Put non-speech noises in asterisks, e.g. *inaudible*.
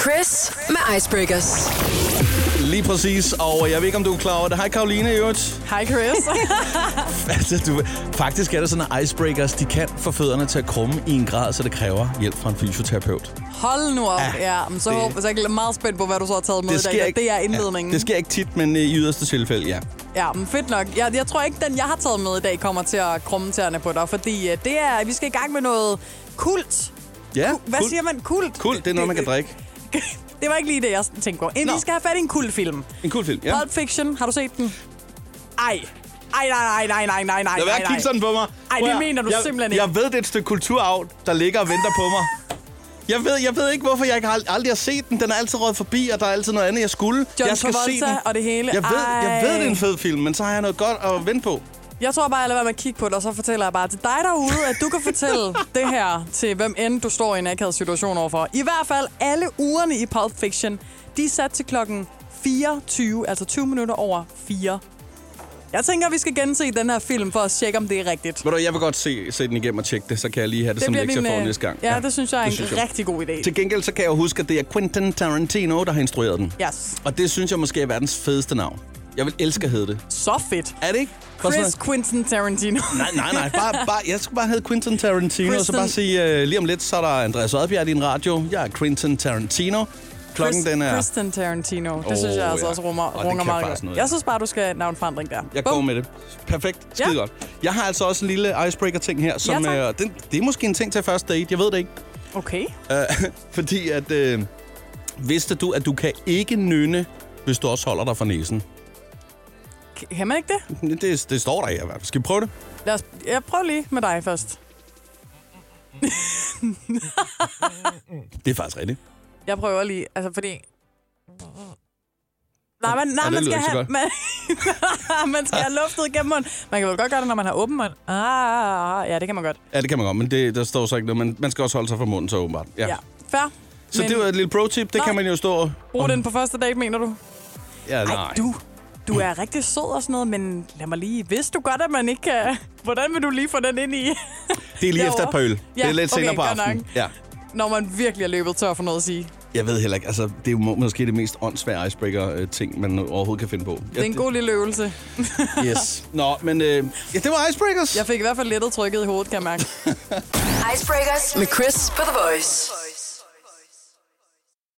Chris med Icebreakers. Lige præcis, og jeg ved ikke, om du er klar over det. Hej Karoline i øvrigt. Hej Chris. *laughs* Altså, du, faktisk er det sådan, at icebreakers de kan få fødderne til at krumme i en grad, så det kræver hjælp fra en fysioterapeut. Hold nu op. Ja, Ja, men så det- håber så er jeg meget spændt på, hvad du så har taget med Det i dag. ikke- Det er indledningen. Ja, det sker ikke tit, men øh, i yderste tilfælde, ja. Ja, men fedt nok. Jeg, jeg tror ikke, den jeg har taget med i dag kommer til at krumme tæerne på dig, fordi øh, det er, vi skal i gang med noget kult. Ja, Hvad kult. siger man? Kult? Kult, det er noget, man kan *laughs* drikke. *laughs* Det var ikke lige det, jeg tænkte på. Nå. vi skal have fat i en kultfilm. En cool film, ja. Pulp Fiction, har du set den? Ej. Ej, nej, nej, nej, nej, nej, nej, Lad være nej, at kigge sådan på mig. Ej, det mener du jeg, simpelthen ikke. Jeg ved, det er et stykke kulturarv, der ligger og venter på mig. Jeg ved, jeg ved ikke, hvorfor jeg ikke har, aldrig har set den. Den er altid røget forbi, og der er altid noget andet, jeg skulle. John jeg skal se Travolta den. og det hele. Jeg ved, jeg ved, Ej. det er en fed film, men så har jeg noget godt at vente på. Jeg tror bare, jeg lader være med at kigge på det, og så fortæller jeg bare til dig derude, at du kan fortælle *laughs* det her til hvem end du står i en akavet situation overfor. I hvert fald alle ugerne i Pulp Fiction, de er sat til klokken 24, altså 20 minutter over 4. Jeg tænker, vi skal gense den her film for at tjekke, om det er rigtigt. Ved du, jeg vil godt se, se den igennem og tjekke det, så kan jeg lige have det, som lektie for næste gang. Ja, det synes jeg er en synes jeg. rigtig god idé. Til gengæld så kan jeg huske, at det er Quentin Tarantino, der har instrueret den. Yes. Og det synes jeg måske er verdens fedeste navn. Jeg vil elske at hedde det. Så fedt. Er det ikke? Bare Chris sådan- Quentin Tarantino. *laughs* Nej, nej, nej. Bare, bare, jeg skal bare hedde Quentin Tarantino, og så Kristen- bare sige, uh, lige om lidt, så er der Andreas Oddbjerg i en radio. Jeg er Quentin Tarantino. Klokken den er... Kristen Tarantino. Det Åh, synes jeg altså ja. også rummer, Og runger meget godt. noget, Jeg synes bare, du skal navnforandring der. Jeg Bum. går med det. Perfekt. Skide Ja. godt. Jeg har altså også en lille icebreaker-ting her, som Ja, øh, den, det er måske en ting til første date. Jeg ved det ikke. Okay. Uh, *laughs* fordi at... Uh, vidste du, at du kan ikke nynne, hvis du også holder dig for næsen? Kan man ikke *laughs* det? Det, det står der i hvert fald. Skal vi prøve det? Lad os, jeg prøver lige med dig først. *laughs* Det er faktisk rigtigt. Jeg prøver lige, altså fordi... Nej, man, nej, det man, skal have, man, *laughs* man skal have luftet igennem munden. Man kan vel godt gøre det, når man har åben mund. Ah, ja, det kan man godt. Ja, det kan man godt, men det, der står så ikke noget. Men man skal også holde sig for munden, så åbenbart. Ja. Ja. Fair. Så det var et lille pro-tip. Det Nej. kan man jo stå og... Brug den på første date, mener du? Ja, nej. Ej, du, du er rigtig sød og sådan noget, men lad mig lige... Vidste du godt, at man ikke kan... Hvordan vil du lige få den ind i... Det er lige efter et par øl. det er lidt okay, senere på aftenen. Ja. Når man virkelig er løbet tør for noget at sige. Jeg ved heller ikke, altså det er jo må- måske det mest åndssvære icebreaker-ting, man overhovedet kan finde på. Det er en god lille øvelse. *laughs* Yes. Nå, men øh, ja, det var icebreakers. Jeg fik i hvert fald lettet trykket i hovedet, kan jeg mærke. Icebreakers med Chris på The Voice.